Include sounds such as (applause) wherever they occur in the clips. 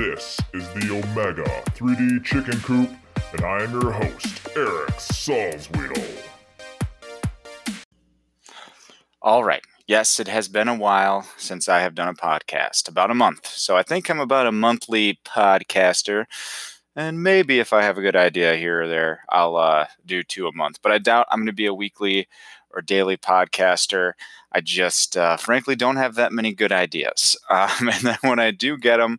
This is the Omega 3D Chicken Coop, and I am your host, Eric Salzwedel. All right. Yes, it has been a while since I have done a podcast, about a month. So I think I'm about a monthly podcaster. And maybe if I have a good idea here or there, I'll uh, do two a month. But I doubt I'm going to be a weekly or daily podcaster. I just, uh, frankly, don't have that many good ideas. (laughs) Um, and then when I do get them,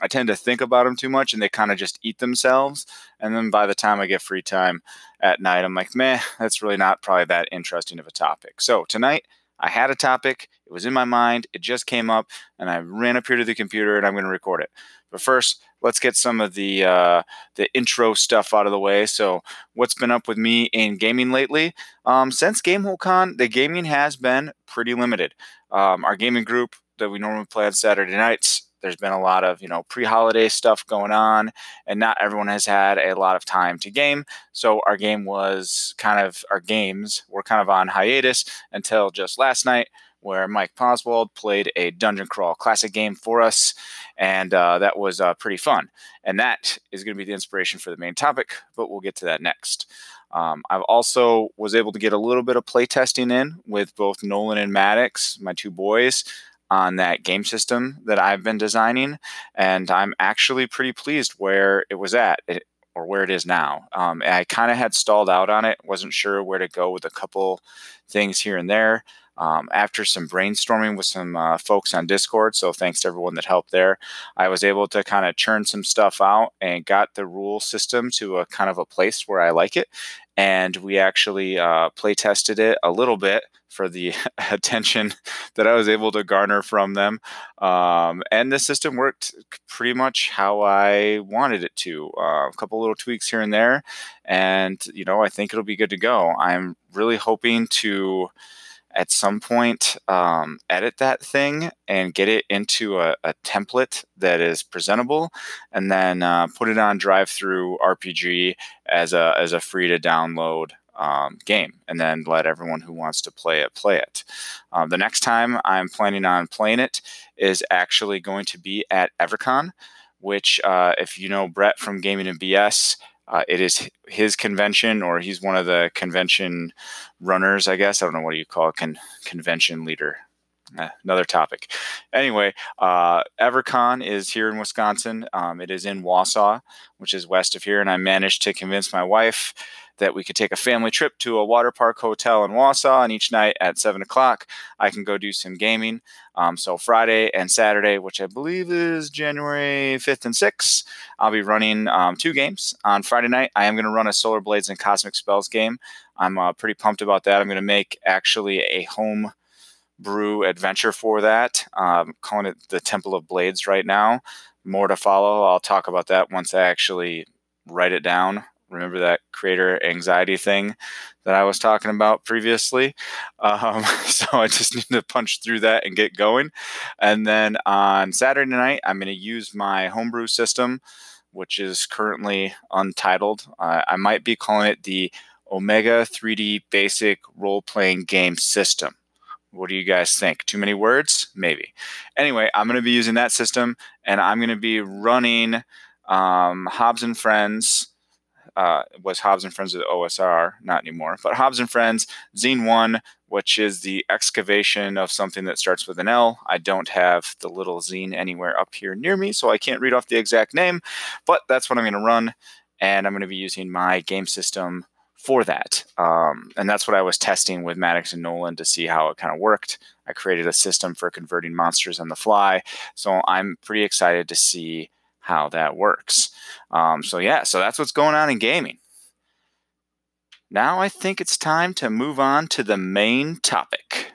I tend to think about them too much and they kind of just eat themselves. And then by the time I get free time at night, I'm like, meh, that's really not probably that interesting of a topic. So tonight, I had a topic, it was in my mind, it just came up, and I ran up here to the computer and I'm going to record it. But first, let's get some of the uh, the intro stuff out of the way. So, what's been up with me in gaming lately? Um, since GameholeCon, the gaming has been pretty limited. Um, our gaming group that we normally play on Saturday nights there's been a lot of you know pre-holiday stuff going on and not everyone has had a lot of time to game so our game was kind of our games were kind of on hiatus until just last night where Mike Poswald played a dungeon crawl classic game for us, and uh, that was uh, pretty fun. And that is going to be the inspiration for the main topic, but we'll get to that next. Um, I've also was able to get a little bit of playtesting in with both Nolan and Maddox, my two boys on that game system that I've been designing, and I'm actually pretty pleased where it was at. It, or where it is now. Um, I kind of had stalled out on it, wasn't sure where to go with a couple things here and there. Um, after some brainstorming with some uh, folks on Discord, so thanks to everyone that helped there, I was able to kind of churn some stuff out and got the rule system to a kind of a place where I like it. And we actually uh, play tested it a little bit for the (laughs) attention that I was able to garner from them. Um, and the system worked pretty much how I wanted it to. Uh, a couple little tweaks here and there. And, you know, I think it'll be good to go. I'm really hoping to at some point um, edit that thing and get it into a, a, template that is presentable and then uh, put it on DriveThruRPG as a as a free to download um, game and then let everyone who wants to play it play it. Um, the next time I'm planning on playing it is actually going to be at EverCon, which, uh, if you know Brett from Gaming and BS, uh, it is his convention, or he's one of the convention runners, I guess. I don't know what do you call a con- convention leader. Eh, another topic. Anyway, uh, EverCon is here in Wisconsin. Um, it is in Wausau, which is west of here, and I managed to convince my wife that we could take a family trip to a water park hotel in Wausau, and each night at seven o'clock, I can go do some gaming. Um, so Friday and Saturday, which I believe is January 5th and 6th, I'll be running um, two games. On Friday night, I am going to run a Solar Blades and Cosmic Spells game. I'm uh, pretty pumped about that. I'm going to make actually a home brew adventure for that. Um, calling it the Temple of Blades right now. More to follow. I'll talk about that once I actually write it down remember that creator anxiety thing that I was talking about previously. Um, (laughs) so I just need to punch through that and get going. And then on Saturday night, I'm going to use my homebrew system, which is currently untitled. Uh, I might be calling it the Omega 3D Basic Role Playing Game System. What do you guys think? Too many words? Maybe. Anyway, I'm going to be using that system and I'm going to be running um, Hobbs and Friends uh, was Hobbs and Friends with OSR, not anymore, but Hobbs and Friends, Zine 1, which is the excavation of something that starts with an L. I don't have the little zine anywhere up here near me, so I can't read off the exact name, but that's what I'm going to run, and I'm going to be using my game system for that. Um, and that's what I was testing with Maddox and Nolan to see how it kind of worked. I created a system for converting monsters on the fly, so I'm pretty excited to see how that works. Um, so, yeah, so that's what's going on in gaming. Now I think it's time to move on to the main topic.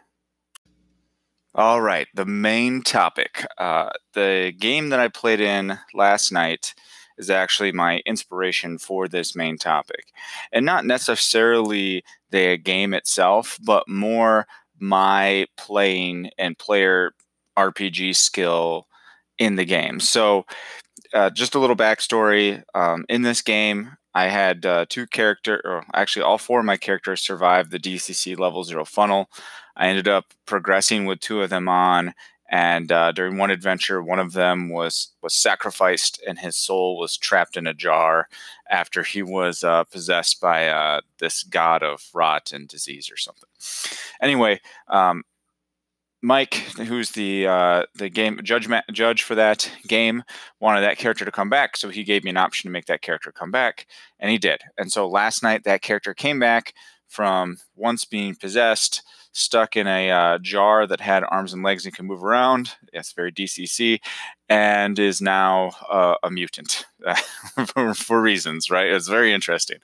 All right, the main topic. Uh, the game that I played in last night is actually my inspiration for this main topic. And not necessarily the game itself, but more my playing and player RPG skill in the game. So uh, just a little backstory. Um, in this game, I had uh, two character, or actually all four of my characters survived the DCC level zero funnel. I ended up progressing with two of them on And uh, during one adventure, one of them was was sacrificed, and his soul was trapped in a jar after he was uh, possessed by uh, this god of rot and disease or something. Anyway, um, Mike, who's the uh, the game judge judge for that game, wanted that character to come back, so he gave me an option to make that character come back, and he did. And so last night, that character came back from once being possessed stuck in a uh, jar that had arms and legs and can move around. Yes, very DCC, and is now uh, a mutant (laughs) for, for, reasons, right? It's very interesting.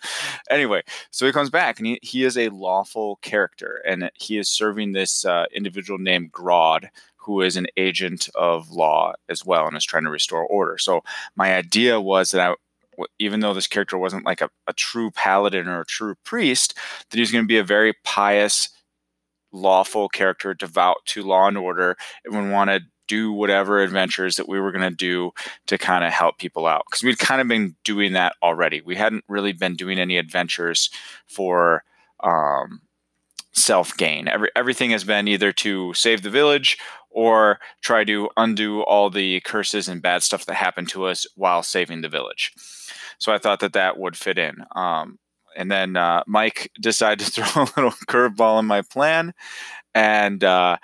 Anyway, so he comes back and he, he is a lawful character, and he is serving this uh, individual named Grodd. Who is an agent of law as well and is trying to restore order. So, my idea was that I, even though this character wasn't like a, a true paladin or a true priest, that he was going to be a very pious lawful character, devout to law and order, and would want to do whatever adventures that we were going to do to kind of help people out. Because we'd kind of been doing that already. We hadn't really been doing any adventures for um, self gain. Every, everything has been either to save the village or try to undo all the curses and bad stuff that happened to us while saving the village. So I thought that that would fit in. Um, and then uh, Mike (laughs) decided to (laughs) throw a little curveball in my plan, and uh,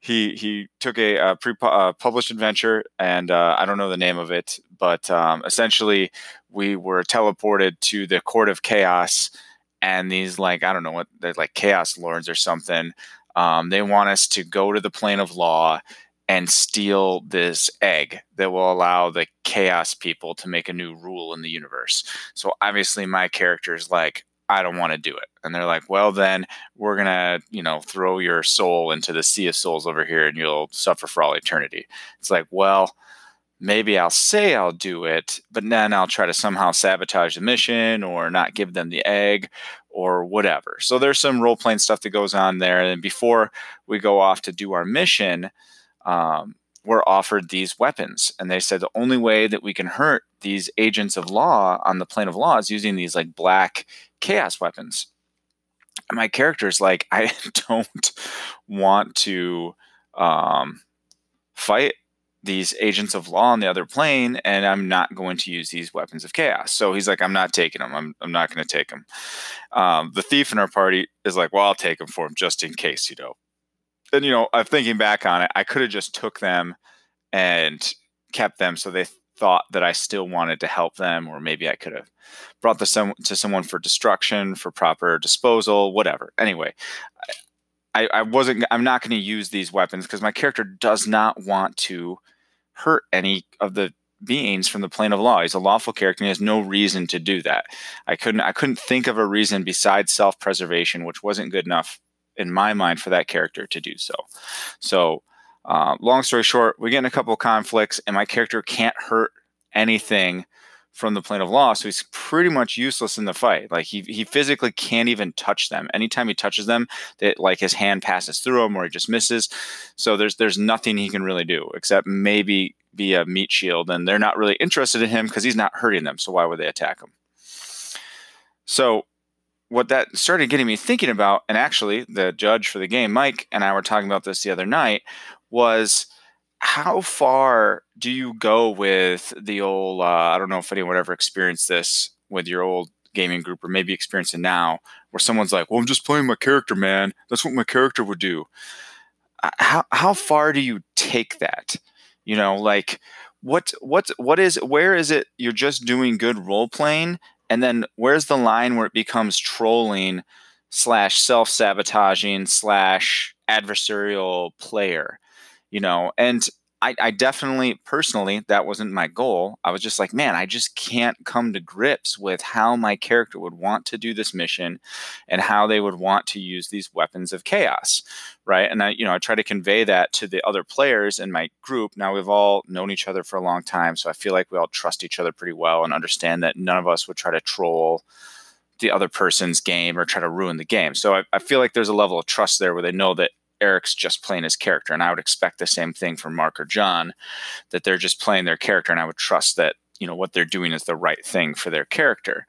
he he took a, a pre-published uh, adventure, and uh, I don't know the name of it, but um, essentially we were teleported to the Court of Chaos, and these like I don't know what they're like Chaos Lords or something. Um, they want us to go to the plane of law and steal this egg that will allow the chaos people to make a new rule in the universe. So obviously my character is like, I don't want to do it. And they're like, well, then we're going to, you know, throw your soul into the sea of souls over here and you'll suffer for all eternity. It's like, well, maybe I'll say I'll do it, but then I'll try to somehow sabotage the mission or not give them the egg or whatever. So there's some role playing stuff that goes on there. And before we go off to do our mission, um, were offered these weapons. And they said the only way that we can hurt these agents of law on the plane of law is using these like black chaos weapons. And my character's like, (laughs) I don't want to um, fight these agents of law on the other plane, and I'm not going to use these weapons of chaos. So he's like, I'm not taking them. I'm, I'm not going to take them. Um, the thief in our party is like, well, I'll take them for him just in case, you know and you know, I'm thinking back on it, I could have just took them and kept them so they thought that I still wanted to help them, or maybe I could have brought this to someone for destruction, for proper disposal, whatever. Anyway, I, I wasn't. I'm not going to use these weapons because my character does not want to hurt any of the beings from the plane of law. He's a lawful character and he has no reason to do that. I couldn't I couldn't think of a reason besides self-preservation, which wasn't good enough in my mind for that character to do so. So, uh, long story short, we get in a couple conflicts, and my character can't hurt anything from the plane of law, so he's pretty much useless in the fight. Like he he physically can't even touch them. Anytime he touches them, that like his hand passes through them or he just misses. So there's there's nothing he can really do except maybe be a meat shield, and they're not really interested in him because he's not hurting them. So why would they attack him? So what that started getting me thinking about, and actually the judge for the game, Mike, and I were talking about this the other night, was how far do you go with the old? Uh, I don't know if anyone ever experienced this with your old gaming group, or maybe experiencing now, where someone's like, "Well, I'm just playing my character, man. That's what my character would do." Uh, how how far do you take that? You know, like what what what is where is it you're just doing good role playing and then where's the line where it becomes trolling slash self sabotaging slash adversarial player? You know, and I, I, definitely personally that wasn't my goal. I was just like, man, I just can't come to grips with how my character would want to do this mission and how they would want to use these weapons of chaos. Right. And I, you know, I try to convey that to the other players in my group. Now we've all known each other for a long time. So I feel like we all trust each other pretty well and understand that none of us would try to troll the other person's game or try to ruin the game. So I, I feel like there's a level of trust there where they know that Eric's just playing his character. And I would expect the same thing from Mark or John, that they're just playing their character. And I would trust that, you know, what they're doing is the right thing for their character.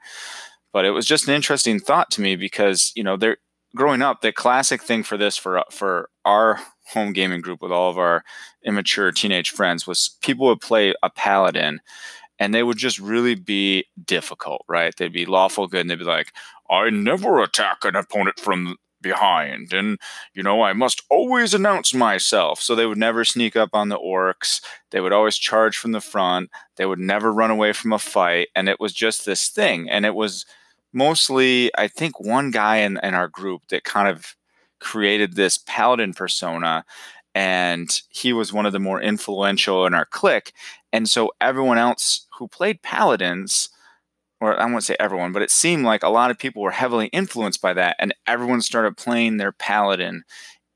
But it was just an interesting thought to me because, you know, they're growing up, the classic thing for this for for our home gaming group with all of our immature teenage friends was people would play a paladin and they would just really be difficult, right? They'd be lawful good and they'd be like, I never attack an opponent from behind. And you know i must always announce myself. So they would never sneak up on the orcs. They would always charge from the front. They would never run away from a fight. And it was just this thing. And it was mostly i think one guy in, in our group that kind of created this paladin persona. And he was one of the more influential in our clique. And so everyone else who played paladins or I won't say everyone, but it seemed like a lot of people were heavily influenced by that, and everyone started playing their paladin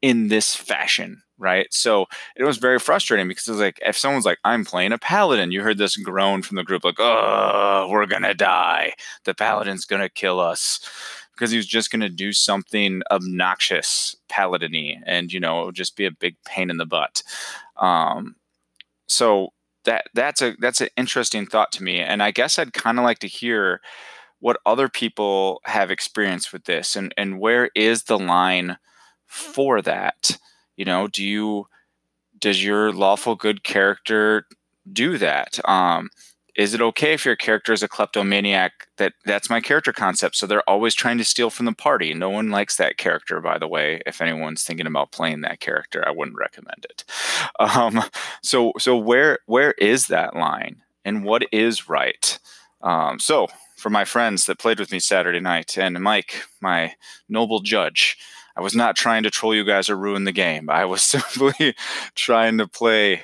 in this fashion, right? So it was very frustrating because it was like if someone's like, "I'm playing a paladin," you heard this groan from the group, like, "Oh, we're gonna die. The paladin's gonna kill us." Because he was just going to do something obnoxious, paladiny, and you know, it would just be a big pain in the butt. Um, so that that's a that's an interesting thought to me and i guess i'd kind of like to hear what other people have experienced with this and and where is the line for that? You know do you does your lawful good character do that? Um is it okay if your character is a kleptomaniac? That that's my character concept. So they're always trying to steal from the party. No one likes that character by the way. If anyone's thinking about playing that character i wouldn't recommend it. (laughs) Um, so so where where is that line? And what is right? Um, so for my friends that played with me saturday night and mike my noble judge i was not trying to troll you guys or ruin the game. I was (laughs) simply trying to play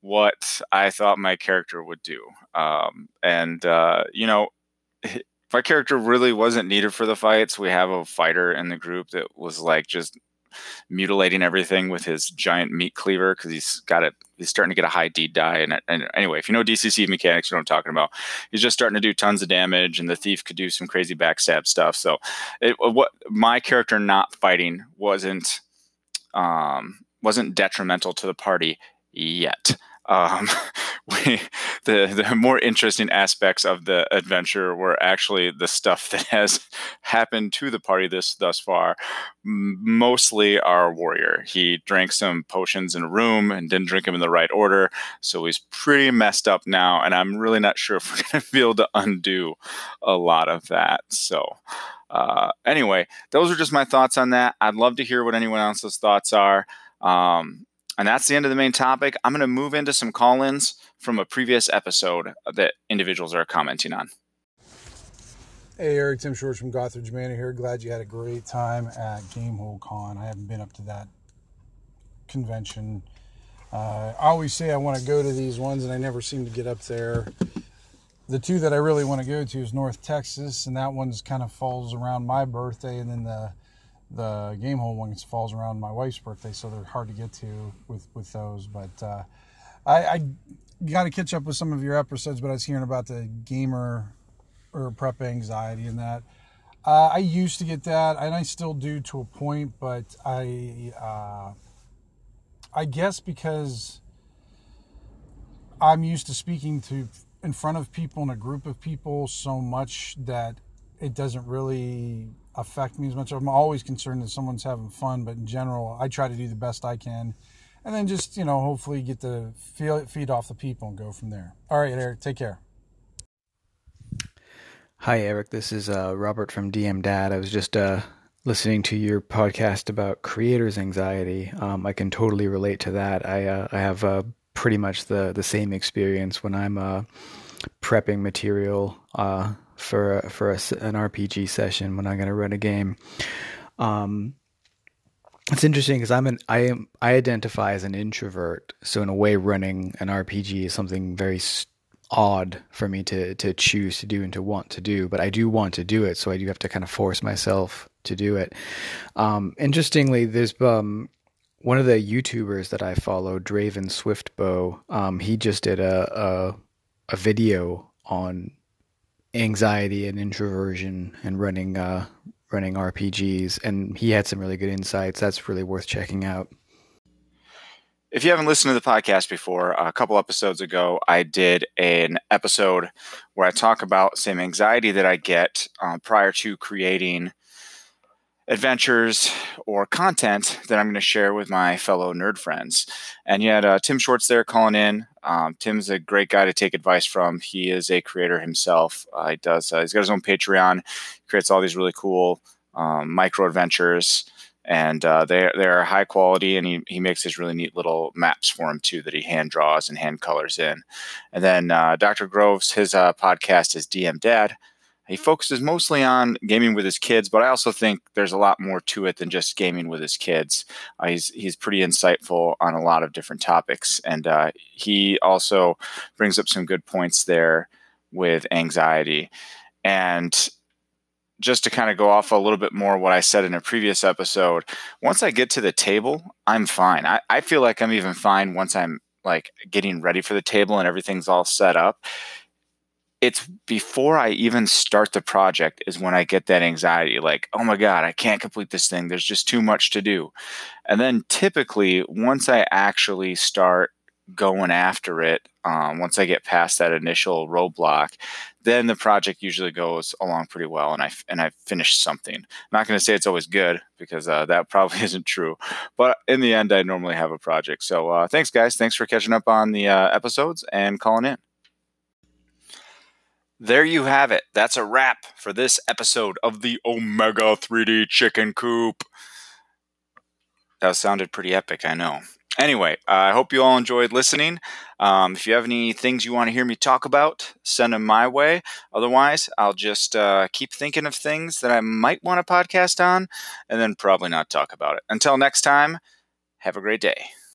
what I thought my character would do. Um, and, uh, you know, my character really wasn't needed for the fights. We have a fighter in the group that was like just mutilating everything with his giant meat cleaver because he's got it. He's starting to get a high D die. And, and, anyway, if you know DCC mechanics, you know what I'm talking about. He's just starting to do tons of damage, and the thief could do some crazy backstab stuff. So, it, what my character not fighting wasn't um, wasn't detrimental to the party yet um, (laughs) we, the the more interesting aspects of the adventure were actually the stuff (laughs) that has happened to the party this thus far. Mostly our warrior. He drank some potions in a room and didn't drink them in the right order, so he's pretty messed up now. And I'm really not sure (laughs) if we're going to be able to undo a lot of that. So. Uh, anyway, those are just my thoughts on that. I'd love to hear what anyone else's thoughts are. Um, and that's the end of the main topic. I'm going to move into some call ins from a previous episode that individuals are commenting on. Hey, Eric, Tim Shorts from Gothridge Manor here. Glad you had a great time at Gamehole Con. I haven't been up to that convention. Uh, I always say I want to go to these ones, and I never seem to get up there. The two that I really want to go to is North Texas, and that one's kind of falls around my birthday, and then the the game hole ones falls around my wife's birthday, so they're hard to get to with with those. But uh, I, I got to catch up with some of your episodes. But I was hearing about the gamer or prep anxiety and that. Uh, I used to get that, and I still do to a point. But I, uh, I guess because I'm used to speaking to in front of people in a group of people so much that it doesn't really affect me as much. I'm always concerned that someone's having fun, but in general, I try to do the best I can, and then just you know hopefully get the feel feed off the people and go from there. All right, Eric, take care. Hi, Eric. This is uh, Robert from DM Dad. I was just uh, listening to your podcast about creators' anxiety. Um, I can totally relate to that. I uh, I have uh, pretty much the the same experience when I'm uh, prepping material uh, for for a, an RPG session when I'm going to run a game. Um, it's interesting because I'm an I am I identify as an introvert, so in a way, running an RPG is something very odd for me to to choose to do and to want to do. But I do want to do it, so I do have to kind of force myself to do it. Um, interestingly, there's um, one of the YouTubers that I follow, Draven Swiftbow. Um, he just did a, a a video on anxiety and introversion and running uh, running RPGs, and he had some really good insights. That's really worth checking out. If you haven't listened to the podcast before, a couple episodes ago, I did an episode where I talk about some anxiety that I get uh, prior to creating adventures or content that I'm going to share with my fellow nerd friends. And you had uh, Tim Shorts there calling in. Um, Tim's a great guy to take advice from. He is a creator himself. Uh, he does. Uh, he's got his own Patreon. Creates all these really cool um, micro adventures, and uh, they they are high quality. And he he makes these really neat little maps for him too that he hand draws and hand colors in. And then uh, Dr. Groves, his uh, podcast is DM Dad he focuses mostly on gaming with his kids, but I also think there's a lot more to it than just gaming with his kids. Uh, he's he's pretty insightful on a lot of different topics, and uh, he also brings up some good points there with anxiety. And just to kind of go off a little bit more what I said in a previous episode, once I get to the table, I'm fine. I, I feel like I'm even fine once I'm like getting ready for the table and everything's all set up it's before I even start the project is when I get that anxiety like, oh my God, I can't complete this thing. There's just too much to do. And then typically, once I actually start going after it, um, once I get past that initial roadblock, then the project usually goes along pretty well, and I and I finish something. I'm not going to say it's always good because uh, that (laughs) probably isn't true, but in the end, I normally have a project. So uh, thanks, guys. Thanks for catching up on the uh, episodes and calling in. There you have it. That's a wrap for this episode of the Omega 3D Chicken Coop. That sounded pretty epic, I know. Anyway, I hope you all enjoyed listening. Um, if you have any things you want to hear me talk about, send them my way. Otherwise, I'll just uh, keep thinking of things that I might want to podcast on and then probably not talk about it. Until next time, have a great day.